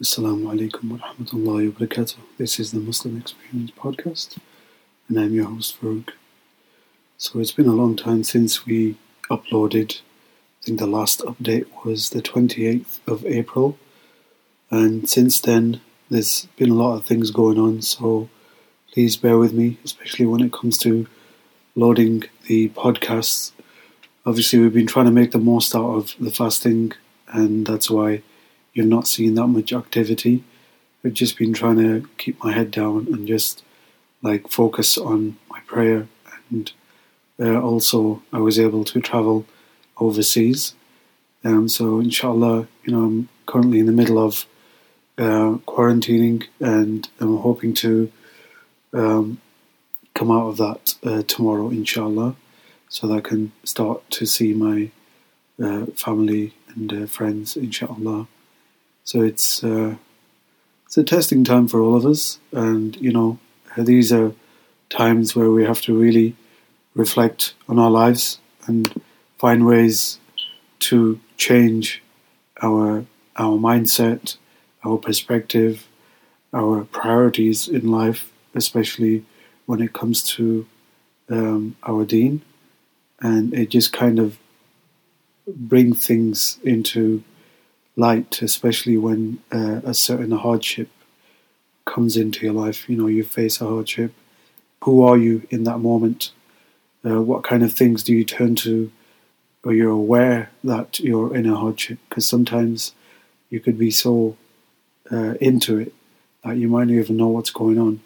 Assalamu alaikum wa rahmatullahi wa barakatuh. This is the Muslim Experience Podcast, and I'm your host, Farouk. So, it's been a long time since we uploaded. I think the last update was the 28th of April, and since then, there's been a lot of things going on, so please bear with me, especially when it comes to loading the podcasts. Obviously, we've been trying to make the most out of the fasting, and that's why you've not seen that much activity. I've just been trying to keep my head down and just like focus on my prayer. And uh, also, I was able to travel overseas. Um, so, inshallah, you know, I'm currently in the middle of uh, quarantining and I'm hoping to um, come out of that uh, tomorrow, inshallah, so that I can start to see my uh, family and uh, friends, inshallah. So it's uh, it's a testing time for all of us, and you know these are times where we have to really reflect on our lives and find ways to change our our mindset, our perspective, our priorities in life, especially when it comes to um, our deen, and it just kind of bring things into light, especially when uh, a certain hardship comes into your life. You know, you face a hardship. Who are you in that moment? Uh, what kind of things do you turn to, or you're aware that you're in a hardship? Because sometimes you could be so uh, into it that you might not even know what's going on.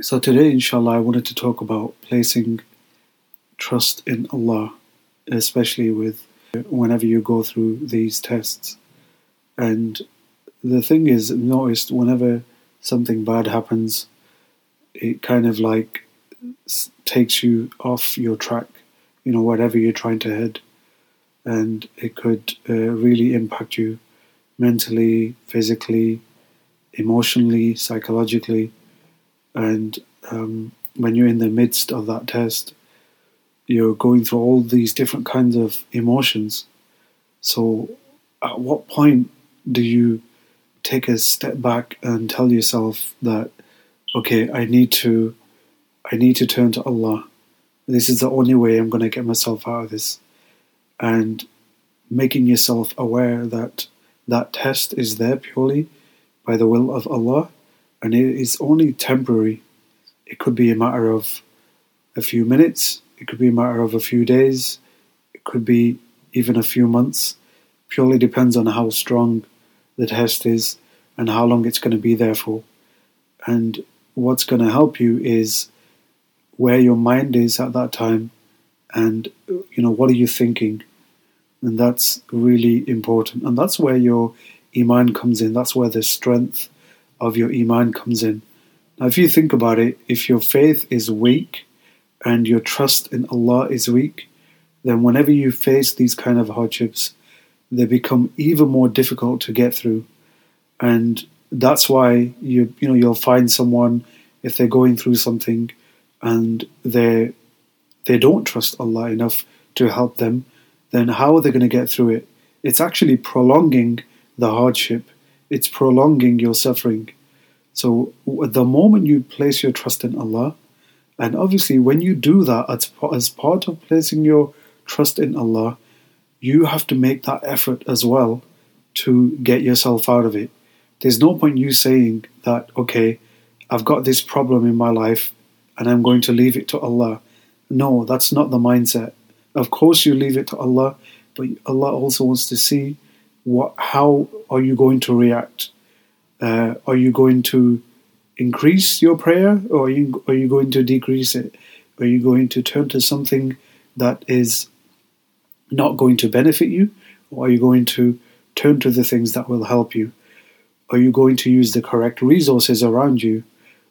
So today, inshallah, I wanted to talk about placing trust in Allah, especially with whenever you go through these tests. And the thing is, noticed whenever something bad happens, it kind of like takes you off your track, you know, whatever you're trying to head. And it could uh, really impact you mentally, physically, emotionally, psychologically. And um, when you're in the midst of that test, you're going through all these different kinds of emotions. So, at what point do you take a step back and tell yourself that, okay, I need to, I need to turn to Allah. This is the only way I'm going to get myself out of this, and making yourself aware that that test is there purely by the will of Allah, and it is only temporary. It could be a matter of a few minutes, it could be a matter of a few days. It could be even a few months. Purely depends on how strong the test is and how long it's going to be there for. And what's going to help you is where your mind is at that time and you know what are you thinking and that's really important and that's where your iman comes in that's where the strength of your iman comes in now if you think about it if your faith is weak and your trust in Allah is weak, then whenever you face these kind of hardships, they become even more difficult to get through. And that's why you you know you'll find someone if they're going through something and they they don't trust Allah enough to help them, then how are they going to get through it? It's actually prolonging the hardship. It's prolonging your suffering. So the moment you place your trust in Allah, and obviously, when you do that as, as part of placing your trust in Allah, you have to make that effort as well to get yourself out of it. There's no point you saying that, okay, I've got this problem in my life and I'm going to leave it to Allah. No, that's not the mindset. Of course, you leave it to Allah, but Allah also wants to see what, how are you going to react? Uh, are you going to increase your prayer or are you, are you going to decrease it? Are you going to turn to something that is not going to benefit you? Or are you going to turn to the things that will help you? Are you going to use the correct resources around you?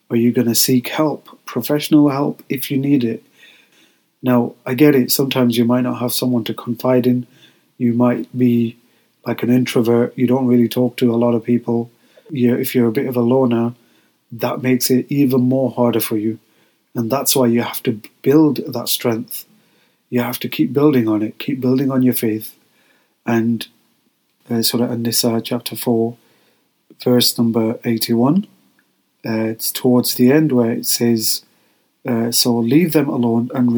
Are you going to seek help, professional help, if you need it? Now, I get it, sometimes you might not have someone to confide in. You might be like an introvert, you don't really talk to a lot of people. you if you're a bit of a loner, that makes it even more harder for you. And that's why you have to build that strength. You have to keep building on it, keep building on your faith. And uh, Surah An-Nisa chapter 4 verse number 81. Uh, it's towards the end where it says, uh, So leave them alone and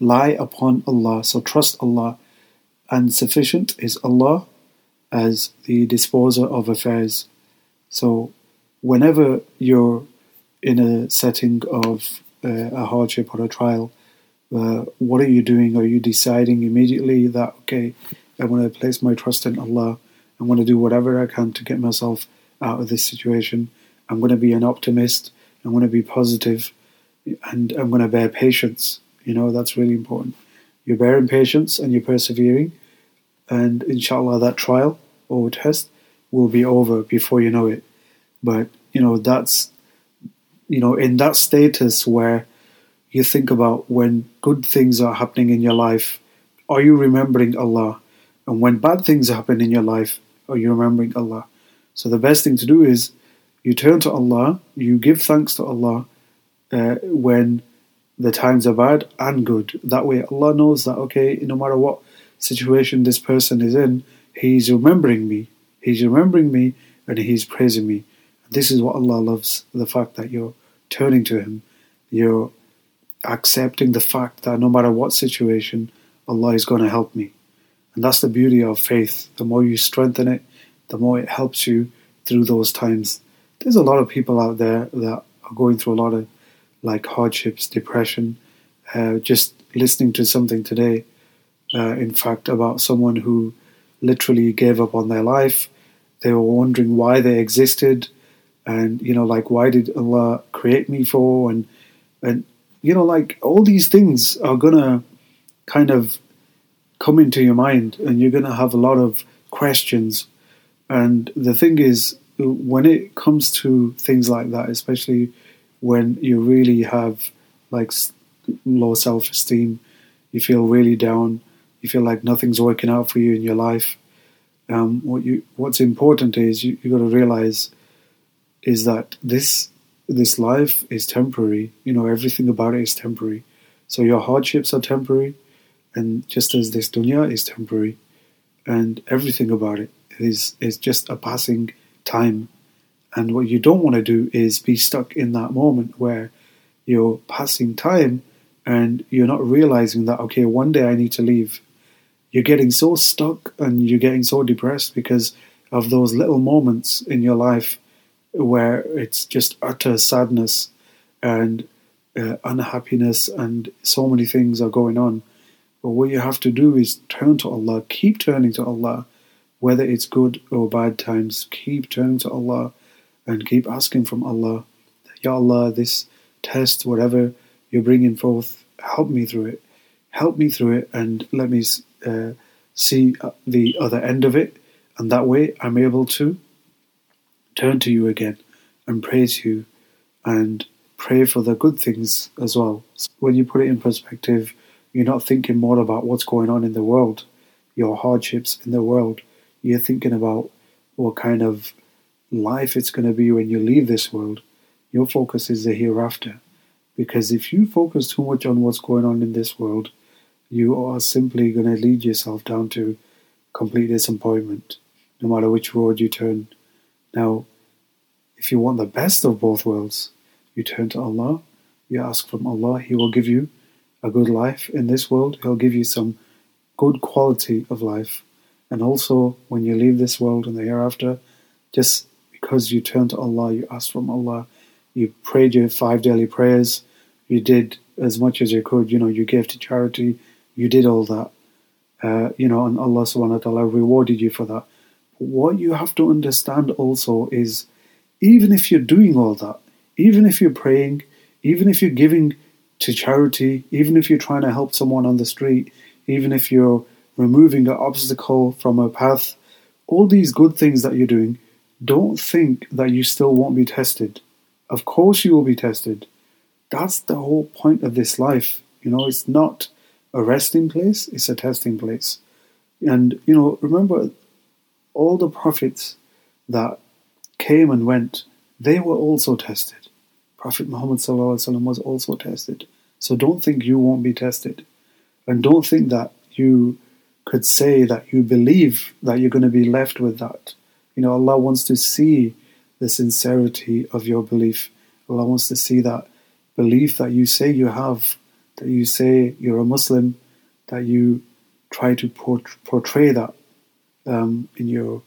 rely upon Allah. So trust Allah. And sufficient is Allah as the disposer of affairs. So whenever you're in a setting of uh, a hardship or a trial, uh, what are you doing? Are you deciding immediately that, okay, I want to place my trust in Allah, I want to do whatever I can to get myself out of this situation. I'm going to be an optimist. I'm going to be positive, and I'm going to bear patience. You know, that's really important. You're bearing patience and you're persevering, and inshallah, that trial or test will be over before you know it. But, you know, that's, you know, in that status where you think about when good things are happening in your life, are you remembering Allah? And when bad things happen in your life, are you remembering Allah? So the best thing to do is you turn to Allah, you give thanks to Allah uh, when the times are bad and good. That way, Allah knows that, okay, no matter what situation this person is in, He's remembering me. He's remembering me and He's praising me. This is what Allah loves the fact that you're turning to Him. You're accepting the fact that no matter what situation, Allah is going to help me. And that's the beauty of faith. The more you strengthen it, the more it helps you through those times. There's a lot of people out there that are going through a lot of like hardships, depression. Uh, just listening to something today, uh, in fact, about someone who literally gave up on their life. They were wondering why they existed, and you know, like why did Allah create me for, and and you know, like all these things are gonna kind of come into your mind, and you're gonna have a lot of questions and the thing is, when it comes to things like that, especially when you really have like low self esteem, you feel really down, you feel like nothing's working out for you in your life. Um, what you what's important is you, you got to realize is that this this life is temporary. You know everything about it is temporary. So your hardships are temporary, and just as this dunya is temporary, and everything about it is is just a passing time. And what you don't want to do is be stuck in that moment where you're passing time and you're not realizing that okay, one day I need to leave. You're getting so stuck and you're getting so depressed because of those little moments in your life where it's just utter sadness and uh, unhappiness and so many things are going on. But what you have to do is turn to Allah, keep turning to Allah, whether it's good or bad times, keep turning to Allah and keep asking from Allah, Ya Allah, this test, whatever you're bringing forth, help me through it. Help me through it and let me uh, see uh, the other end of it. And that way I'm able to turn to you again and praise you and pray for the good things as well. So when you put it in perspective, you're not thinking more about what's going on in the world, your hardships in the world you're thinking about what kind of life it's going to be when you leave this world. Your focus is the hereafter. Because if you focus too much on what's going on in this world, you are simply going to lead yourself down to complete disappointment, no matter which road you turn. Now, if you want the best of both worlds, you turn to Allah, you ask from Allah, He will give you a good life. In this world, He'll give you some good quality of life. And also, when you leave this world and the hereafter, just because you turn to Allah, you ask from Allah, you prayed your five daily prayers, you did as much as you could, you know, you gave to charity, you did all that, uh, you know, and Allah subhanahu wa ta'ala rewarded you for that. What you have to understand also is even if you're doing all that, even if you're praying, even if you're giving to charity, even if you're trying to help someone on the street, even if you're removing an obstacle from a path, all these good things that you're doing, don't think that you still won't be tested. Of course, you will be tested. That's the whole point of this life. You know, it's not a resting place, it's a testing place. And, you know, remember all the prophets that came and went, they were also tested. Prophet Muhammad was also tested. So don't think you won't be tested. And don't think that you could say that you believe that you're going to be left with that. You know, Allah wants to see the sincerity of your belief. Allah wants to see that belief that you say you have, that you say you're a Muslim, that you try to portray that um, in your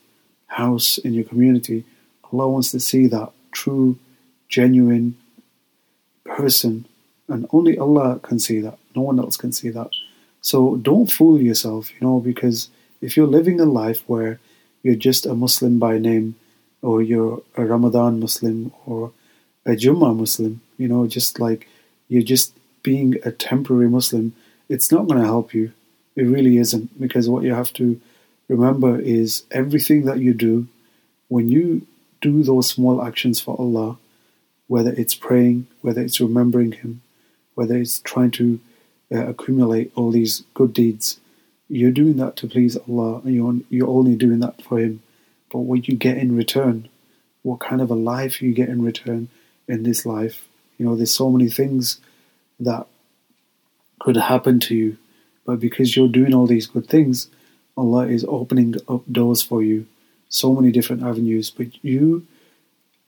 house, in your community. Allah wants to see that true, genuine person, and only Allah can see that. No one else can see that. So don't fool yourself, you know, because if you're living a life where you're just a Muslim by name, or you're a Ramadan Muslim, or a Jummah Muslim, you know, just like you're just being a temporary Muslim, it's not going to help you. It really isn't, because what you have to remember is everything that you do, when you do those small actions for Allah, whether it's praying, whether it's remembering Him, whether it's trying to uh, accumulate all these good deeds, you're doing that to please Allah, and you're, you're only doing that for Him. But what you get in return, what kind of a life you get in return in this life, you know, there's so many things that could happen to you, but because you're doing all these good things, Allah is opening up doors for you, so many different avenues. But you,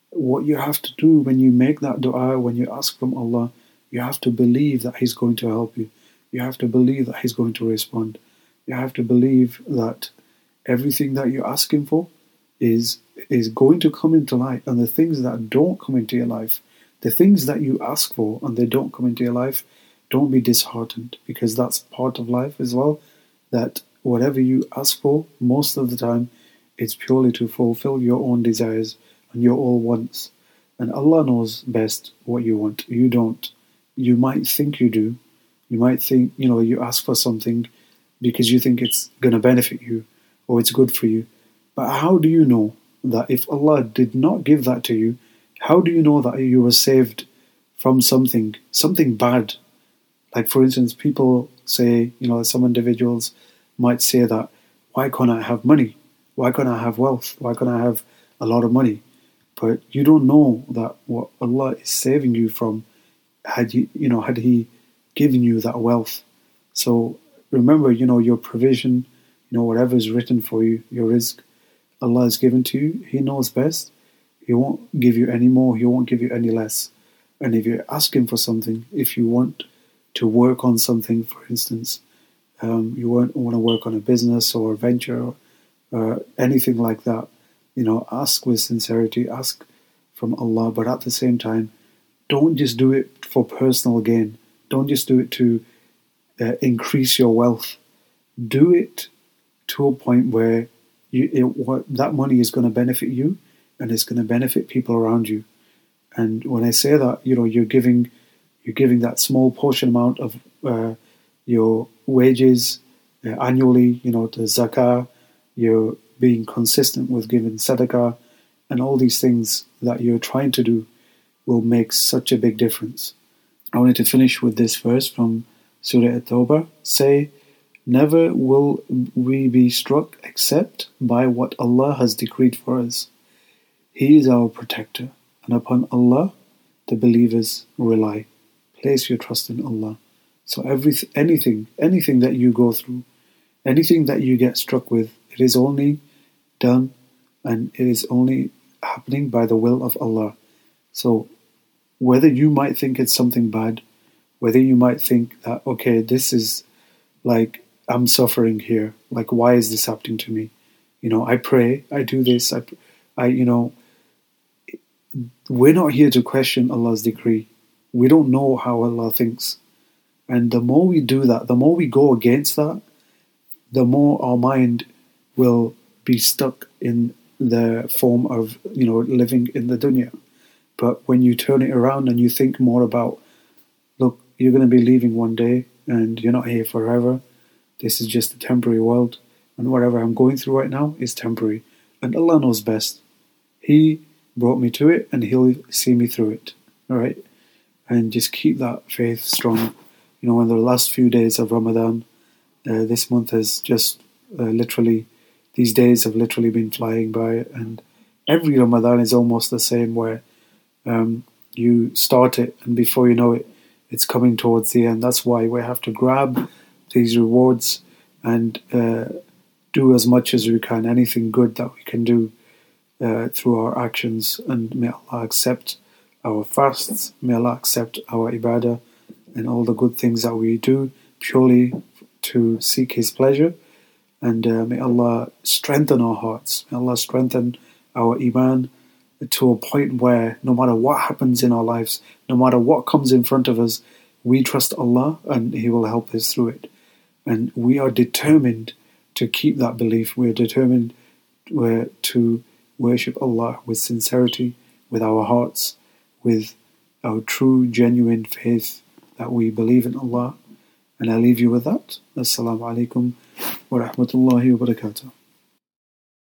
what you have to do when you make that dua, when you ask from Allah, you have to believe that He's going to help you. You have to believe that He's going to respond. You have to believe that everything that you're asking for is is going to come into light, and the things that don't come into your life, the things that you ask for and they don't come into your life, don't be disheartened because that's part of life as well. That whatever you ask for, most of the time, it's purely to fulfill your own desires and your own wants. And Allah knows best what you want. You don't you might think you do. You might think, you know, you ask for something because you think it's going to benefit you or it's good for you. But how do you know that if Allah did not give that to you, how do you know that you were saved from something, something bad? Like, for instance, people say, you know, some individuals might say that, why can't I have money? Why can't I have wealth? Why can't I have a lot of money? But you don't know that what Allah is saving you from had you you know had he given you that wealth. So remember you know your provision you know whatever is written for you your rizq, allah has given to you. He knows best. He won't give you any more. He won't give you any less. And if you're asking for something if you want to work on something for instance um, you want, want to work on a business or a venture or uh, anything like that you know ask with sincerity ask from allah but at the same time don't just do it for personal gain. Don't just do it to uh, increase your wealth. Do it to a point where you, it, what, that money is going to benefit you and it's going to benefit people around you. And when I say that, you know, you're giving you're giving that small portion amount of uh, your wages uh, annually, you know, to zakah. You're being consistent with giving sadaqah and all these things that you're trying to do will make such a big difference. I wanted to finish with this verse from Surah At-Tawbah. Say, Never will we be struck except by what Allah has decreed for us. He is our protector, and upon Allah the believers rely. Place your trust in Allah. So every anything, anything that you go through, anything that you get struck with, it is only done and it is only happening by the will of Allah. So, whether you might think it's something bad, whether you might think that, okay, this is like, I'm suffering here. Like, why is this happening to me? You know, I pray, I do this, I, I, you know, we're not here to question Allah's decree. We don't know how Allah thinks. And the more we do that, the more we go against that, the more our mind will be stuck in the form of, you know, living in the dunya. But when you turn it around and you think more about, look, you're going to be leaving one day and you're not here forever. This is just a temporary world. And whatever I'm going through right now is temporary. And Allah knows best. He brought me to it and He'll see me through it. All right? And just keep that faith strong. You know, in the last few days of Ramadan, uh, this month has just uh, literally, these days have literally been flying by. And every Ramadan is almost the same, where um, you start it, and before you know it, it's coming towards the end. That's why we have to grab these rewards and uh, do as much as we can, anything good that we can do uh, through our actions. And may Allah accept our fasts, may Allah accept our ibadah and all the good things that we do purely to seek His pleasure. And uh, may Allah strengthen our hearts, may Allah strengthen our iman to a point where no matter what happens in our lives, no matter what comes in front of us, we trust Allah and He will help us through it. And we are determined to keep that belief. We are determined to worship Allah with sincerity, with our hearts, with our true, genuine faith that we believe in Allah. And I leave you with that. Assalamu alaikum wa rahmatullahi wa barakatuh.